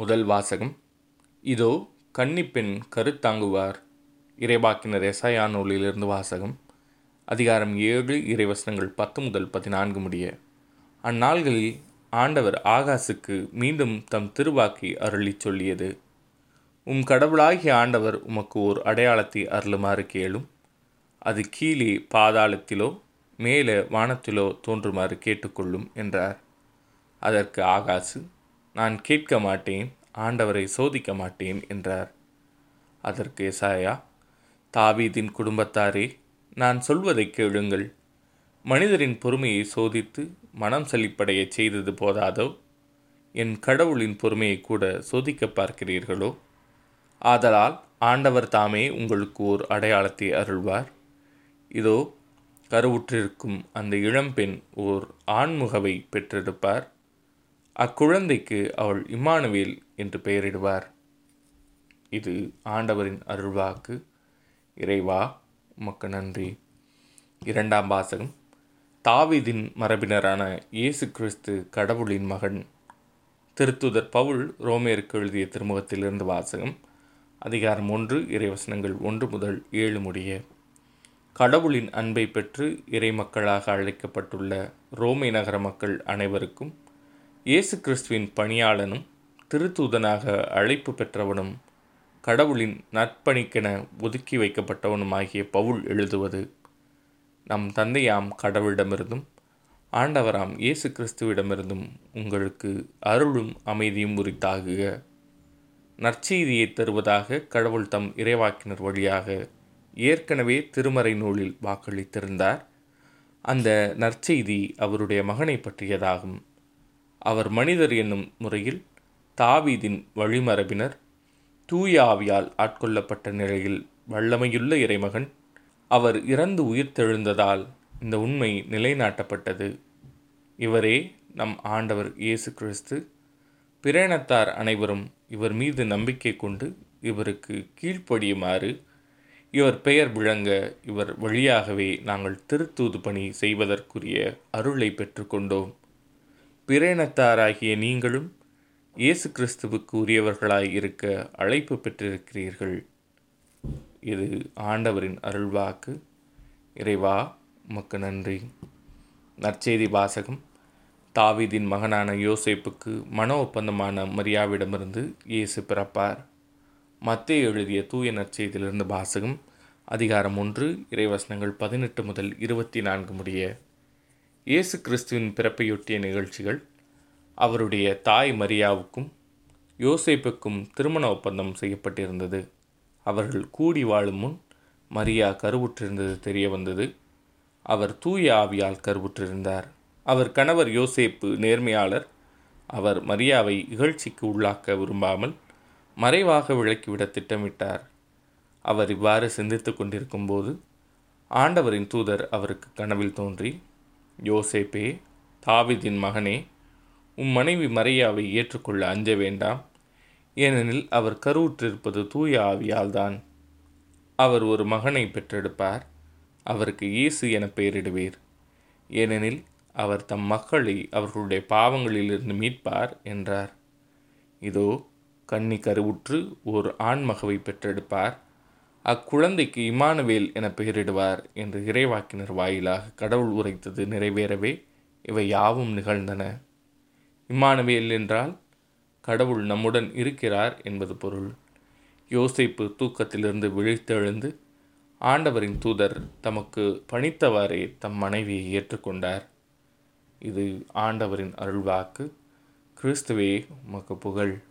முதல் வாசகம். இதோ கன்னிப்பெண் கருத்தாங்குவார். இறைவாக்கினர் எசாயா நூலிலிருந்து வாசகம். அதிகாரம் ஏழு இறைவசனங்கள் பத்து முதல் பதினான்கு முடிய. அந்நாள்களில் ஆண்டவர் ஆகாசுக்கு மீண்டும் தம் திருவாக்கை அருளிச் சொல்லியது. உம் கடவுளாகிய ஆண்டவர் உமக்கு ஓர் அடையாளத்தை அருளுமாறு கேளும். அது கீழே பாதாளத்திலோ மேலே வானத்திலோ தோன்றுமாறு கேட்டுக்கொள்ளும் என்றார். அதற்கு ஆகாசு நான் கேட்க மாட்டேன் ஆண்டவரை சோதிக்க மாட்டேன் என்றார். அதற்கு எசாயா தாவீதின் குடும்பத்தாரே நான் சொல்வதை கேளுங்கள். மனிதரின் பொறுமையை சோதித்து மனம் செழிப்படையச் செய்தது போதாதோ? என் கடவுளின் பொறுமையை கூட சோதிக்க பார்க்கிறீர்களோ? ஆதலால் ஆண்டவர் தாமே உங்களுக்கு ஓர் அடையாளத்தை அருள்வார். இதோ கருவுற்றிருக்கும் அந்த இளம்பெண் ஓர் ஆண்முகவை பெற்றெடுப்பார் அக்குழந்தைக்கு அவள் இம்மானுவேல் என்று பெயரிடுவார். இது ஆண்டவரின் அருள்வாக்கு. இறைவா உமக்கு நன்றி. இரண்டாம் வாசகம். தாவிதின் மரபினரான இயேசு கிறிஸ்து கடவுளின் மகன். திருத்துதர் பவுல் ரோமேருக்கு எழுதிய திருமுகத்திலிருந்து வாசகம். அதிகாரம் ஒன்று இறைவசனங்கள் ஒன்று முதல் ஏழு முடிய. கடவுளின் அன்பை பெற்று இறை மக்களாக அழைக்கப்பட்டுள்ள ரோமை நகர மக்கள் அனைவருக்கும் இயேசு கிறிஸ்துவின் பணியாளனும் திருத்தூதனாக அழைப்பு பெற்றவனும் கடவுளின் நற்பணிக்கென ஒதுக்கி வைக்கப்பட்டவனுமாகிய பவுல் எழுதுவது நம் தந்தையாம் கடவுளிடமிருந்தும் ஆண்டவராம் இயேசு கிறிஸ்துவிடமிருந்தும் உங்களுக்கு அருளும் அமைதியும் உரித்தாகுக. நற்செய்தியை தருவதாக கடவுள் தம் இறைவாக்கினர் வழியாக ஏற்கனவே திருமறை நூலில் வாக்களித்திருந்தார். அந்த நற்செய்தி அவருடைய மகனை பற்றியதாகும். அவர் மனிதர் என்னும் முறையில் தாவீதின் வழிமரபினர் தூய ஆவியால் ஆட்கொள்ளப்பட்ட நிலையில் வல்லமையுள்ள இறைமகன் அவர் இறந்து உயிர்த்தெழுந்ததால் இந்த உண்மை நிலைநாட்டப்பட்டது. இவரே நம் ஆண்டவர் இயேசு கிறிஸ்து. பிரேணத்தார் அனைவரும் இவர் மீது நம்பிக்கை கொண்டு இவருக்கு கீழ்ப்படியுமாறு இவர் பெயர் விளங்க இவர் வழியாகவே நாங்கள் திருத்தூது பணி செய்வதற்குரிய அருளை பெற்றுக்கொண்டோம். பிரேணத்தாராகிய நீங்களும் இயேசு கிறிஸ்துவுக்கு உரியவர்களாய் இருக்க அழைப்பு பெற்றிருக்கிறீர்கள். இது ஆண்டவரின் அருள்வாக்கு. இறைவா உமக்கு நன்றி. நற்செய்தி வாசகம். தாவிதின் மகனான யோசேப்புக்கு மன ஒப்பந்தமான மரியாவிடமிருந்து இயேசு பிறப்பார். மத்திய எழுதிய தூய நற்செய்தியிலிருந்து வாசகம். அதிகாரம் ஒன்று இறைவசனங்கள் பதினெட்டு முதல் இருபத்தி நான்கு முடிய இயேசு கிறிஸ்துவின் பிறப்பையொட்டிய நிகழ்ச்சிகள் அவருடைய தாய் மரியாவுக்கும் யோசேப்புக்கும் திருமண ஒப்பந்தம் செய்யப்பட்டிருந்தது. அவர்கள் கூடி வாழும் முன் மரியா கருவுற்றிருந்தது தெரிய வந்தது. அவர் தூய ஆவியால் கருவுற்றிருந்தார். அவர் கணவர் யோசேப்பு நேர்மையாளர். அவர் மரியாவை இகழ்ச்சிக்கு உள்ளாக்க விரும்பாமல் மறைவாக விளக்கிவிட திட்டமிட்டார். அவர் இவ்வாறு சிந்தித்து கொண்டிருக்கும்போது ஆண்டவரின் தூதர் அவருக்கு கனவில் தோன்றி யோசேப்பே தாவிதின் மகனே உம் மனைவி மரியாவை ஏற்றுக்கொள்ள அஞ்ச வேண்டாம். ஏனெனில் அவர் கருவுற்றிருப்பது தூய ஆவியால்தான். அவர் ஒரு மகனை பெற்றெடுப்பார். அவருக்கு இயேசு என பெயரிடுவீர். ஏனெனில் அவர் தம் மக்களை அவர்களுடைய பாவங்களிலிருந்து மீட்பார் என்றார். இதோ கன்னி கருவுற்று ஓர் ஆண்மகவை பெற்றெடுப்பார். அக்குழந்தைக்கு இமானுவேல் என பெயரிடுவார் என்று இறைவாக்கினர் வாயிலாக கடவுள் உரைத்தது நிறைவேறவே இவை யாவும் நிகழ்ந்தன. இம்மானுவேல் என்றால் கடவுள் நம்முடன் இருக்கிறார் என்பது பொருள். யோசிப்பு தூக்கத்திலிருந்து விழித்தெழுந்து ஆண்டவரின் தூதர் தமக்கு பணித்தவாறே தம் மனைவியை ஏற்றுக்கொண்டார். இது ஆண்டவரின் அருள்வாக்கு. கிறிஸ்துவே உமக்கு புகழ்.